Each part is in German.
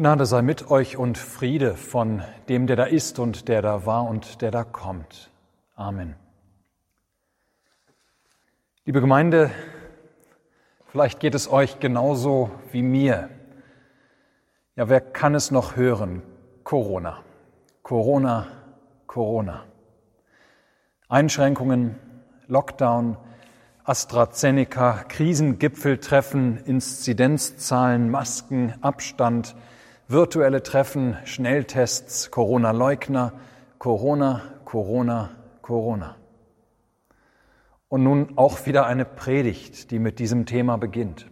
Gnade sei mit euch und Friede von dem, der da ist und der da war und der da kommt. Amen. Liebe Gemeinde, vielleicht geht es euch genauso wie mir. Ja, wer kann es noch hören? Corona, Corona, Corona. Einschränkungen, Lockdown, AstraZeneca, Krisengipfeltreffen, Inzidenzzahlen, Masken, Abstand, virtuelle Treffen, Schnelltests, Corona-Leugner, Corona, Corona, Corona. Und nun auch wieder eine Predigt, die mit diesem Thema beginnt.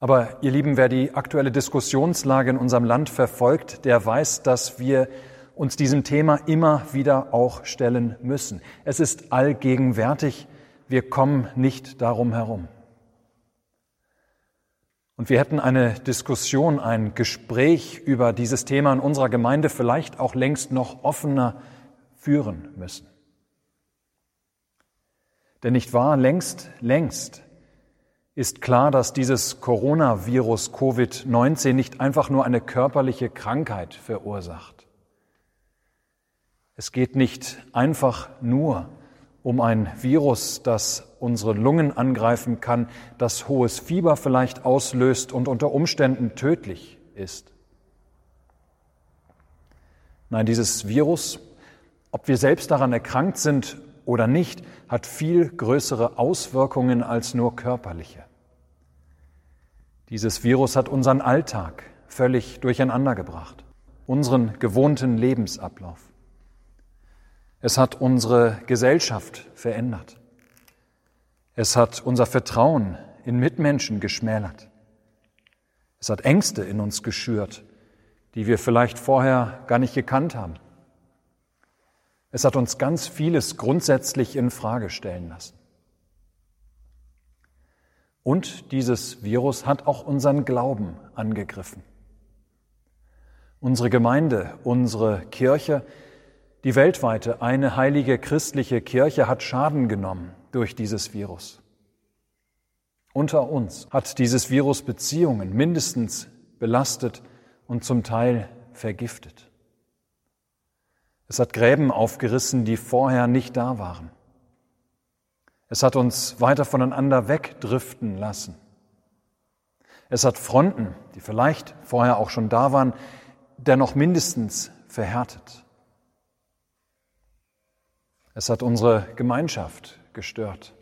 Aber ihr Lieben, wer die aktuelle Diskussionslage in unserem Land verfolgt, der weiß, dass wir uns diesem Thema immer wieder auch stellen müssen. Es ist allgegenwärtig, wir kommen nicht darum herum. Und wir hätten eine Diskussion, ein Gespräch über dieses Thema in unserer Gemeinde vielleicht auch längst noch offener führen müssen. Denn nicht wahr, längst, längst ist klar, dass dieses Coronavirus Covid-19 nicht einfach nur eine körperliche Krankheit verursacht. Es geht nicht einfach nur um ein Virus, das unsere Lungen angreifen kann, das hohes Fieber vielleicht auslöst und unter Umständen tödlich ist. Nein, dieses Virus, ob wir selbst daran erkrankt sind oder nicht, hat viel größere Auswirkungen als nur körperliche. Dieses Virus hat unseren Alltag völlig durcheinander gebracht, unseren gewohnten Lebensablauf. Es hat unsere Gesellschaft verändert. Es hat unser Vertrauen in Mitmenschen geschmälert. Es hat Ängste in uns geschürt, die wir vielleicht vorher gar nicht gekannt haben. Es hat uns ganz vieles grundsätzlich in Frage stellen lassen. Und dieses Virus hat auch unseren Glauben angegriffen. Unsere Gemeinde, unsere Kirche die weltweite eine heilige christliche Kirche hat Schaden genommen durch dieses Virus. Unter uns hat dieses Virus Beziehungen mindestens belastet und zum Teil vergiftet. Es hat Gräben aufgerissen, die vorher nicht da waren. Es hat uns weiter voneinander wegdriften lassen. Es hat Fronten, die vielleicht vorher auch schon da waren, dennoch mindestens verhärtet. Es hat unsere Gemeinschaft gestört.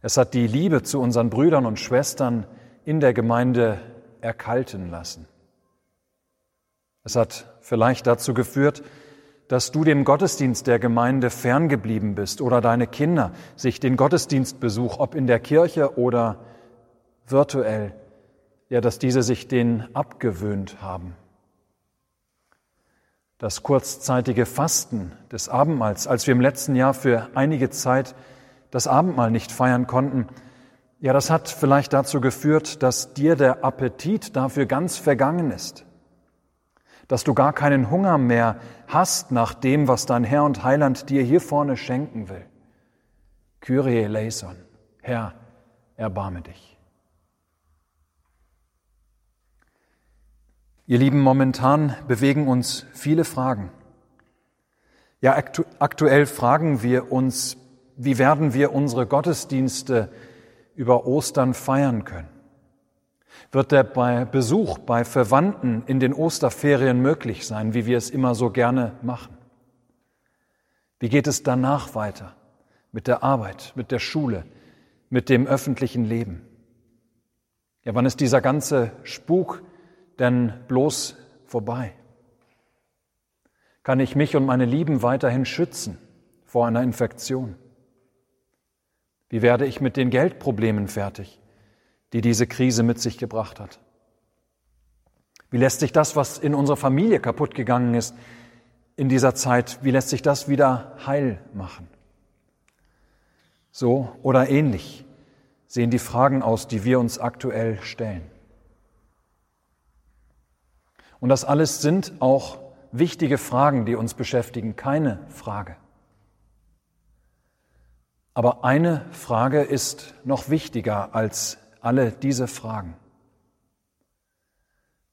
Es hat die Liebe zu unseren Brüdern und Schwestern in der Gemeinde erkalten lassen. Es hat vielleicht dazu geführt, dass du dem Gottesdienst der Gemeinde ferngeblieben bist oder deine Kinder sich den Gottesdienstbesuch, ob in der Kirche oder virtuell, ja, dass diese sich den abgewöhnt haben das kurzzeitige Fasten des Abendmahls, als wir im letzten Jahr für einige Zeit das Abendmahl nicht feiern konnten, ja, das hat vielleicht dazu geführt, dass dir der Appetit dafür ganz vergangen ist, dass du gar keinen Hunger mehr hast nach dem, was dein Herr und Heiland dir hier vorne schenken will. Kyrie eleison, Herr, erbarme dich. Ihr Lieben, momentan bewegen uns viele Fragen. Ja, aktu aktuell fragen wir uns, wie werden wir unsere Gottesdienste über Ostern feiern können? Wird der Besuch bei Verwandten in den Osterferien möglich sein, wie wir es immer so gerne machen? Wie geht es danach weiter mit der Arbeit, mit der Schule, mit dem öffentlichen Leben? Ja, wann ist dieser ganze Spuk denn bloß vorbei? Kann ich mich und meine Lieben weiterhin schützen vor einer Infektion? Wie werde ich mit den Geldproblemen fertig, die diese Krise mit sich gebracht hat? Wie lässt sich das, was in unserer Familie kaputt gegangen ist, in dieser Zeit, wie lässt sich das wieder heil machen? So oder ähnlich sehen die Fragen aus, die wir uns aktuell stellen. Und das alles sind auch wichtige Fragen, die uns beschäftigen, keine Frage. Aber eine Frage ist noch wichtiger als alle diese Fragen.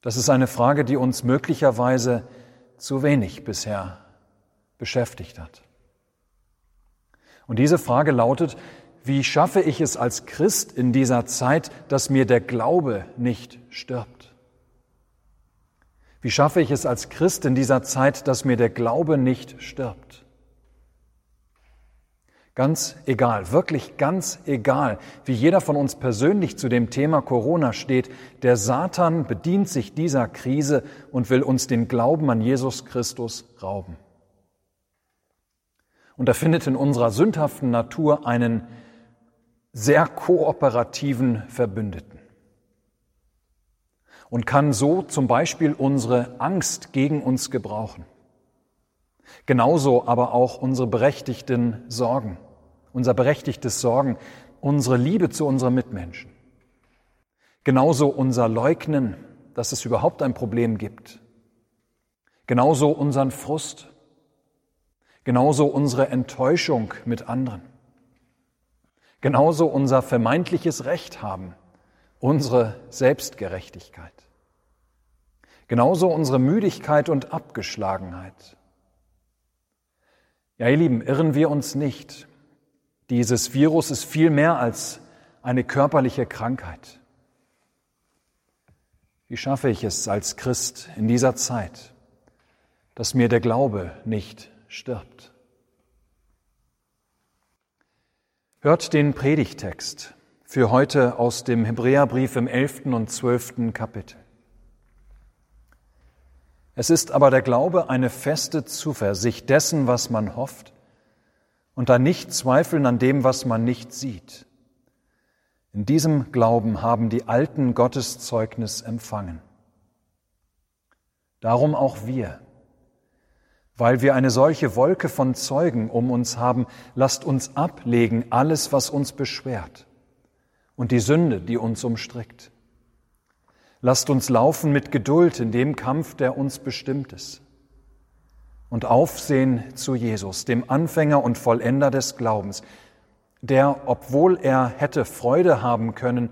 Das ist eine Frage, die uns möglicherweise zu wenig bisher beschäftigt hat. Und diese Frage lautet, wie schaffe ich es als Christ in dieser Zeit, dass mir der Glaube nicht stirbt? Wie schaffe ich es als Christ in dieser Zeit, dass mir der Glaube nicht stirbt? Ganz egal, wirklich ganz egal, wie jeder von uns persönlich zu dem Thema Corona steht, der Satan bedient sich dieser Krise und will uns den Glauben an Jesus Christus rauben. Und er findet in unserer sündhaften Natur einen sehr kooperativen Verbündeten und kann so zum Beispiel unsere Angst gegen uns gebrauchen. Genauso aber auch unsere berechtigten Sorgen, unser berechtigtes Sorgen, unsere Liebe zu unseren Mitmenschen. Genauso unser Leugnen, dass es überhaupt ein Problem gibt. Genauso unseren Frust. Genauso unsere Enttäuschung mit anderen. Genauso unser vermeintliches Recht haben, unsere Selbstgerechtigkeit. Genauso unsere Müdigkeit und Abgeschlagenheit. Ja, ihr Lieben, irren wir uns nicht. Dieses Virus ist viel mehr als eine körperliche Krankheit. Wie schaffe ich es als Christ in dieser Zeit, dass mir der Glaube nicht stirbt? Hört den Predigtext für heute aus dem Hebräerbrief im elften und zwölften Kapitel. Es ist aber der Glaube eine feste Zuversicht dessen, was man hofft, und ein Nicht-Zweifeln an dem, was man nicht sieht. In diesem Glauben haben die Alten Gottes Zeugnis empfangen. Darum auch wir. Weil wir eine solche Wolke von Zeugen um uns haben, lasst uns ablegen alles, was uns beschwert und die Sünde, die uns umstrickt Lasst uns laufen mit Geduld in dem Kampf, der uns bestimmt ist. Und aufsehen zu Jesus, dem Anfänger und Vollender des Glaubens, der, obwohl er hätte Freude haben können,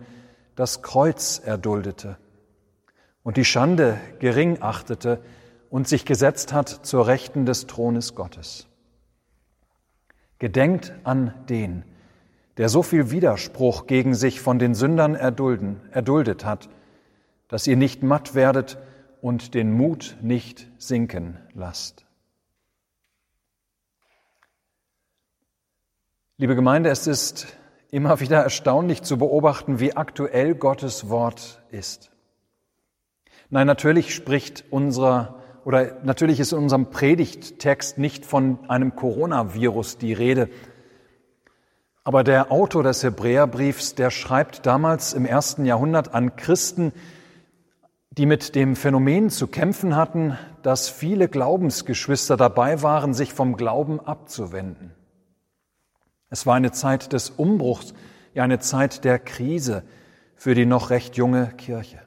das Kreuz erduldete und die Schande gering achtete und sich gesetzt hat zur Rechten des Thrones Gottes. Gedenkt an den, der so viel Widerspruch gegen sich von den Sündern erdulden, erduldet hat, dass ihr nicht matt werdet und den Mut nicht sinken lasst. Liebe Gemeinde, es ist immer wieder erstaunlich zu beobachten, wie aktuell Gottes Wort ist. Nein, natürlich spricht unser oder natürlich ist in unserem Predigttext nicht von einem Coronavirus die Rede. Aber der Autor des Hebräerbriefs, der schreibt damals im ersten Jahrhundert an Christen, die mit dem Phänomen zu kämpfen hatten, dass viele Glaubensgeschwister dabei waren, sich vom Glauben abzuwenden. Es war eine Zeit des Umbruchs, ja eine Zeit der Krise für die noch recht junge Kirche.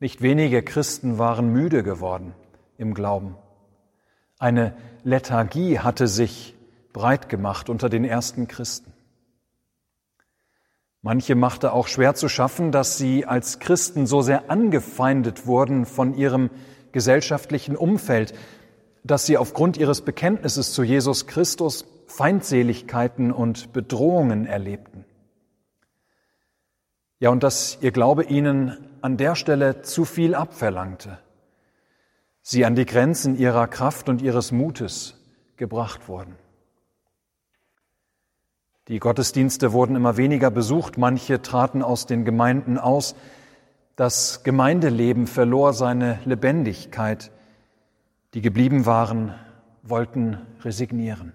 Nicht wenige Christen waren müde geworden im Glauben. Eine Lethargie hatte sich breit gemacht unter den ersten Christen. Manche machte auch schwer zu schaffen, dass sie als Christen so sehr angefeindet wurden von ihrem gesellschaftlichen Umfeld, dass sie aufgrund ihres Bekenntnisses zu Jesus Christus Feindseligkeiten und Bedrohungen erlebten. Ja, und dass ihr Glaube ihnen an der Stelle zu viel abverlangte, sie an die Grenzen ihrer Kraft und ihres Mutes gebracht wurden. Die Gottesdienste wurden immer weniger besucht, manche traten aus den Gemeinden aus. Das Gemeindeleben verlor seine Lebendigkeit. Die geblieben waren, wollten resignieren.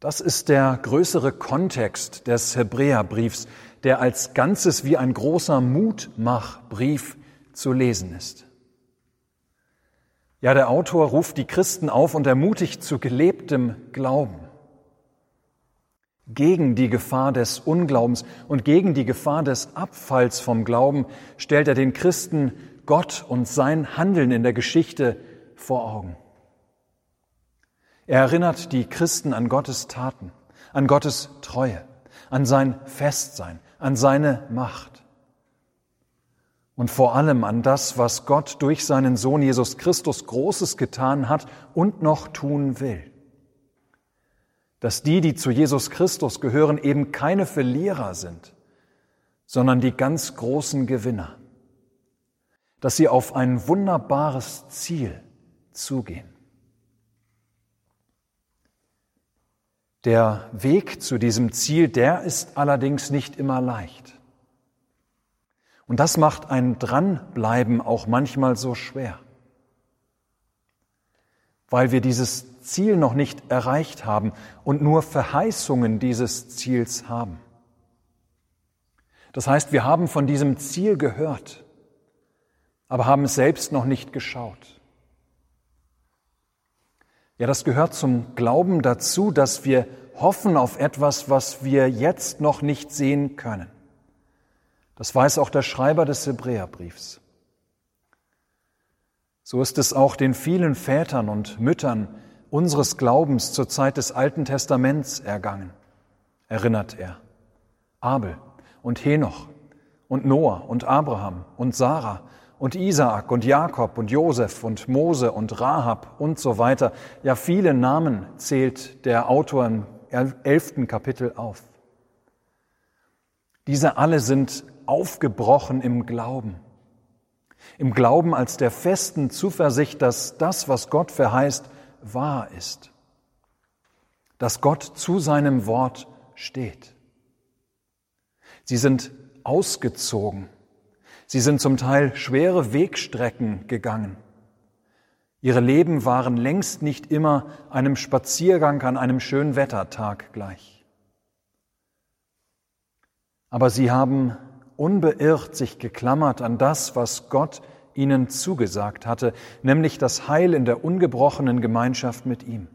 Das ist der größere Kontext des Hebräerbriefs, der als Ganzes wie ein großer Mutmachbrief zu lesen ist. Ja, der Autor ruft die Christen auf und ermutigt zu gelebtem Glauben. Gegen die Gefahr des Unglaubens und gegen die Gefahr des Abfalls vom Glauben stellt er den Christen Gott und sein Handeln in der Geschichte vor Augen. Er erinnert die Christen an Gottes Taten, an Gottes Treue, an sein Festsein, an seine Macht und vor allem an das, was Gott durch seinen Sohn Jesus Christus Großes getan hat und noch tun will. Dass die, die zu Jesus Christus gehören, eben keine Verlierer sind, sondern die ganz großen Gewinner. Dass sie auf ein wunderbares Ziel zugehen. Der Weg zu diesem Ziel, der ist allerdings nicht immer leicht. Und das macht ein Dranbleiben auch manchmal so schwer, weil wir dieses Ziel noch nicht erreicht haben und nur Verheißungen dieses Ziels haben. Das heißt, wir haben von diesem Ziel gehört, aber haben es selbst noch nicht geschaut. Ja, das gehört zum Glauben dazu, dass wir hoffen auf etwas, was wir jetzt noch nicht sehen können. Das weiß auch der Schreiber des Hebräerbriefs. So ist es auch den vielen Vätern und Müttern unseres Glaubens zur Zeit des Alten Testaments ergangen, erinnert er. Abel und Henoch und Noah und Abraham und Sarah und Isaak und Jakob und Josef und Mose und Rahab und so weiter. Ja, viele Namen zählt der Autor im elften Kapitel auf. Diese alle sind aufgebrochen im Glauben. Im Glauben als der festen Zuversicht, dass das, was Gott verheißt, wahr ist. Dass Gott zu seinem Wort steht. Sie sind ausgezogen Sie sind zum Teil schwere Wegstrecken gegangen. Ihre Leben waren längst nicht immer einem Spaziergang an einem schönen Wettertag gleich. Aber sie haben unbeirrt sich geklammert an das, was Gott ihnen zugesagt hatte, nämlich das Heil in der ungebrochenen Gemeinschaft mit ihm.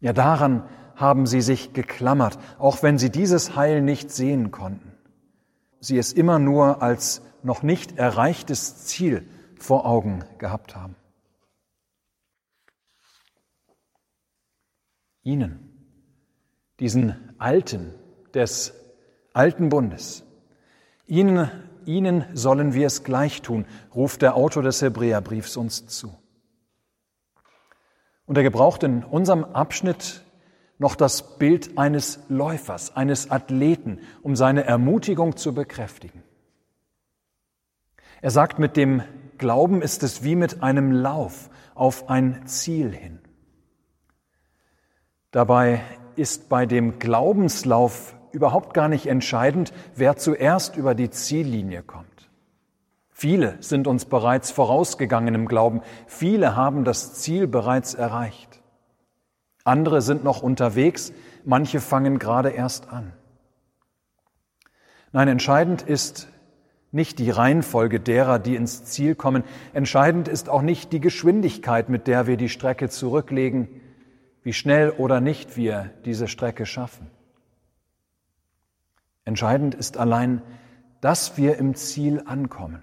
Ja, daran haben sie sich geklammert, auch wenn sie dieses Heil nicht sehen konnten sie es immer nur als noch nicht erreichtes Ziel vor Augen gehabt haben. Ihnen, diesen Alten des alten Bundes, ihnen, ihnen sollen wir es gleich tun, ruft der Autor des Hebräerbriefs uns zu. Und er gebraucht in unserem Abschnitt noch das Bild eines Läufers, eines Athleten, um seine Ermutigung zu bekräftigen. Er sagt, mit dem Glauben ist es wie mit einem Lauf auf ein Ziel hin. Dabei ist bei dem Glaubenslauf überhaupt gar nicht entscheidend, wer zuerst über die Ziellinie kommt. Viele sind uns bereits vorausgegangen im Glauben, viele haben das Ziel bereits erreicht. Andere sind noch unterwegs, manche fangen gerade erst an. Nein, entscheidend ist nicht die Reihenfolge derer, die ins Ziel kommen. Entscheidend ist auch nicht die Geschwindigkeit, mit der wir die Strecke zurücklegen, wie schnell oder nicht wir diese Strecke schaffen. Entscheidend ist allein, dass wir im Ziel ankommen.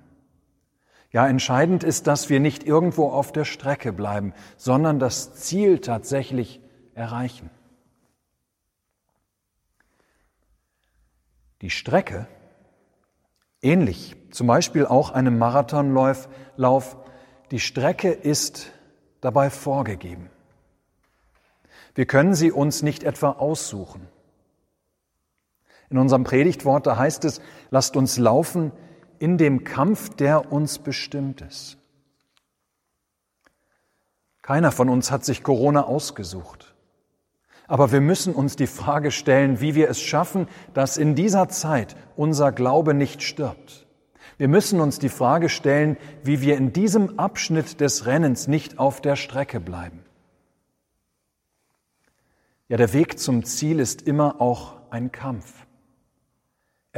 Ja, entscheidend ist, dass wir nicht irgendwo auf der Strecke bleiben, sondern das Ziel tatsächlich erreichen. Die Strecke, ähnlich zum Beispiel auch einem Marathonlauf, die Strecke ist dabei vorgegeben. Wir können sie uns nicht etwa aussuchen. In unserem Predigtwort, da heißt es, lasst uns laufen in dem Kampf, der uns bestimmt ist. Keiner von uns hat sich Corona ausgesucht. Aber wir müssen uns die Frage stellen, wie wir es schaffen, dass in dieser Zeit unser Glaube nicht stirbt. Wir müssen uns die Frage stellen, wie wir in diesem Abschnitt des Rennens nicht auf der Strecke bleiben. Ja, der Weg zum Ziel ist immer auch ein Kampf.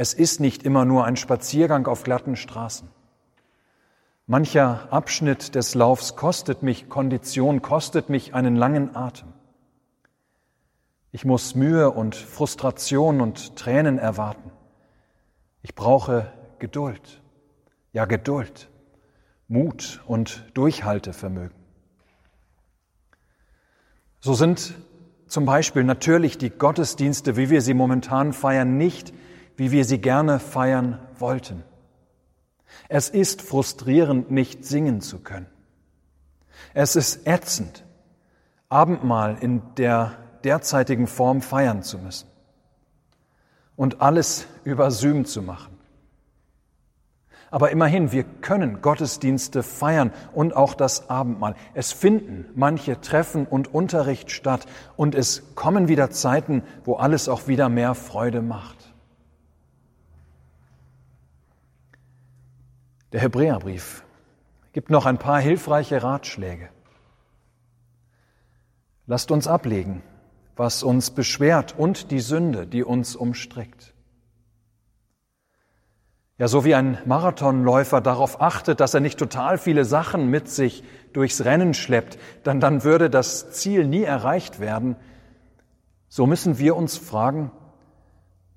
Es ist nicht immer nur ein Spaziergang auf glatten Straßen. Mancher Abschnitt des Laufs kostet mich Kondition, kostet mich einen langen Atem. Ich muss Mühe und Frustration und Tränen erwarten. Ich brauche Geduld, ja Geduld, Mut und Durchhaltevermögen. So sind zum Beispiel natürlich die Gottesdienste, wie wir sie momentan feiern, nicht wie wir sie gerne feiern wollten. Es ist frustrierend, nicht singen zu können. Es ist ätzend, Abendmahl in der derzeitigen Form feiern zu müssen und alles über Zoom zu machen. Aber immerhin, wir können Gottesdienste feiern und auch das Abendmahl. Es finden manche Treffen und Unterricht statt und es kommen wieder Zeiten, wo alles auch wieder mehr Freude macht. Der Hebräerbrief gibt noch ein paar hilfreiche Ratschläge. Lasst uns ablegen, was uns beschwert und die Sünde, die uns umstrickt. Ja, so wie ein Marathonläufer darauf achtet, dass er nicht total viele Sachen mit sich durchs Rennen schleppt, dann, dann würde das Ziel nie erreicht werden. So müssen wir uns fragen,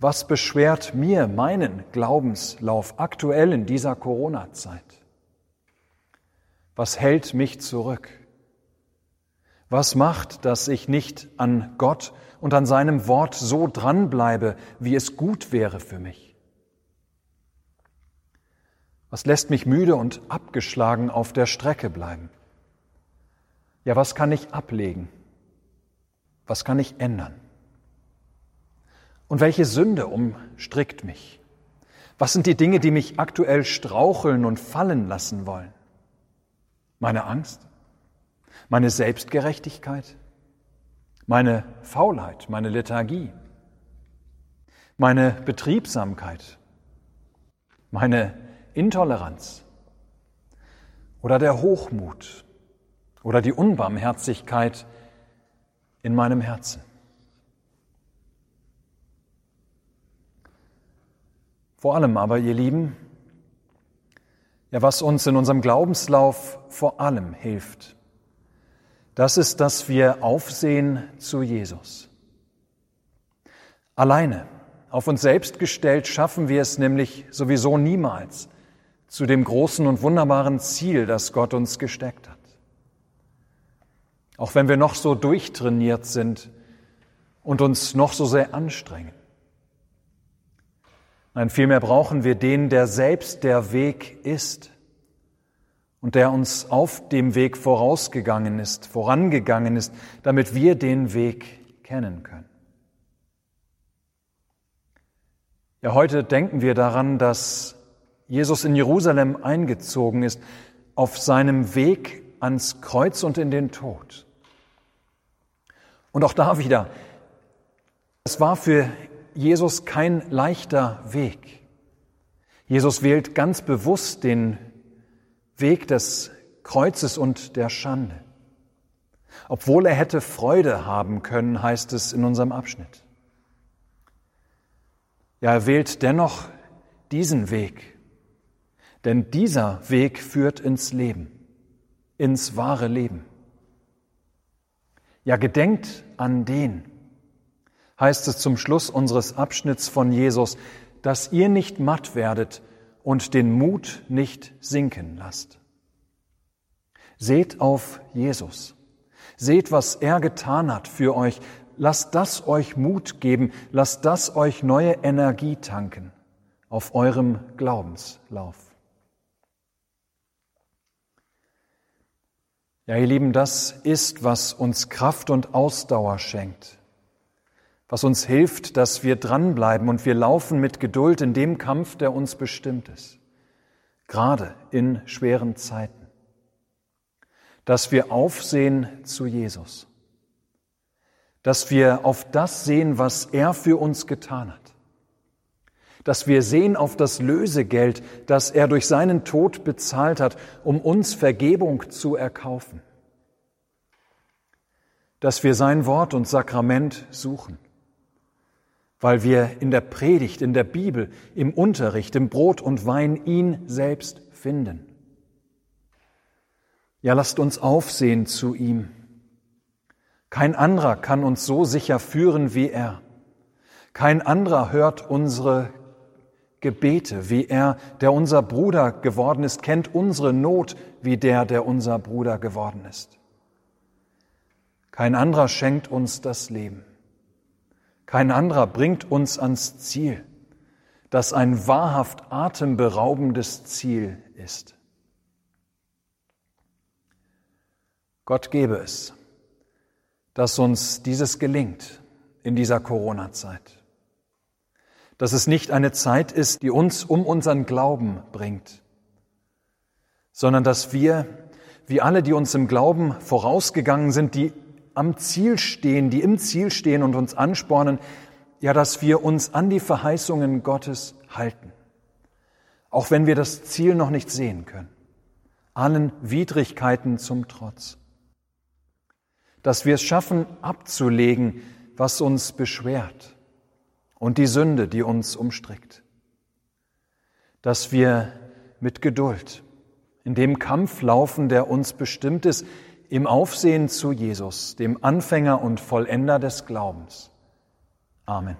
was beschwert mir meinen Glaubenslauf aktuell in dieser Corona-Zeit? Was hält mich zurück? Was macht, dass ich nicht an Gott und an seinem Wort so dranbleibe, wie es gut wäre für mich? Was lässt mich müde und abgeschlagen auf der Strecke bleiben? Ja, was kann ich ablegen? Was kann ich ändern? Und welche Sünde umstrickt mich? Was sind die Dinge, die mich aktuell straucheln und fallen lassen wollen? Meine Angst? Meine Selbstgerechtigkeit? Meine Faulheit? Meine Lethargie? Meine Betriebsamkeit? Meine Intoleranz? Oder der Hochmut? Oder die Unbarmherzigkeit in meinem Herzen? Vor allem aber, ihr Lieben, ja, was uns in unserem Glaubenslauf vor allem hilft, das ist, dass wir aufsehen zu Jesus. Alleine, auf uns selbst gestellt, schaffen wir es nämlich sowieso niemals zu dem großen und wunderbaren Ziel, das Gott uns gesteckt hat. Auch wenn wir noch so durchtrainiert sind und uns noch so sehr anstrengen. Nein, vielmehr brauchen wir den, der selbst der Weg ist und der uns auf dem Weg vorausgegangen ist, vorangegangen ist, damit wir den Weg kennen können. Ja, heute denken wir daran, dass Jesus in Jerusalem eingezogen ist, auf seinem Weg ans Kreuz und in den Tod. Und auch da wieder, es war für Jesus kein leichter Weg. Jesus wählt ganz bewusst den Weg des Kreuzes und der Schande. Obwohl er hätte Freude haben können, heißt es in unserem Abschnitt. Ja, er wählt dennoch diesen Weg, denn dieser Weg führt ins Leben, ins wahre Leben. Ja, gedenkt an den, heißt es zum Schluss unseres Abschnitts von Jesus, dass ihr nicht matt werdet und den Mut nicht sinken lasst. Seht auf Jesus. Seht, was er getan hat für euch. Lasst das euch Mut geben. Lasst das euch neue Energie tanken auf eurem Glaubenslauf. Ja, ihr Lieben, das ist, was uns Kraft und Ausdauer schenkt was uns hilft, dass wir dranbleiben und wir laufen mit Geduld in dem Kampf, der uns bestimmt ist, gerade in schweren Zeiten. Dass wir aufsehen zu Jesus, dass wir auf das sehen, was er für uns getan hat, dass wir sehen auf das Lösegeld, das er durch seinen Tod bezahlt hat, um uns Vergebung zu erkaufen, dass wir sein Wort und Sakrament suchen weil wir in der Predigt, in der Bibel, im Unterricht, im Brot und Wein ihn selbst finden. Ja, lasst uns aufsehen zu ihm. Kein anderer kann uns so sicher führen wie er. Kein anderer hört unsere Gebete wie er, der unser Bruder geworden ist, kennt unsere Not wie der, der unser Bruder geworden ist. Kein anderer schenkt uns das Leben. Kein anderer bringt uns ans Ziel. das ein wahrhaft atemberaubendes Ziel ist. Gott gebe es, dass uns dieses gelingt in dieser Corona-Zeit. Dass es nicht eine Zeit ist, die uns um unseren Glauben bringt, sondern dass wir, wie alle, die uns im Glauben vorausgegangen sind, die am Ziel stehen, die im Ziel stehen und uns anspornen, ja, dass wir uns an die Verheißungen Gottes halten, auch wenn wir das Ziel noch nicht sehen können, allen Widrigkeiten zum Trotz. Dass wir es schaffen, abzulegen, was uns beschwert und die Sünde, die uns umstrickt. Dass wir mit Geduld in dem Kampf laufen, der uns bestimmt ist, im Aufsehen zu Jesus, dem Anfänger und Vollender des Glaubens. Amen.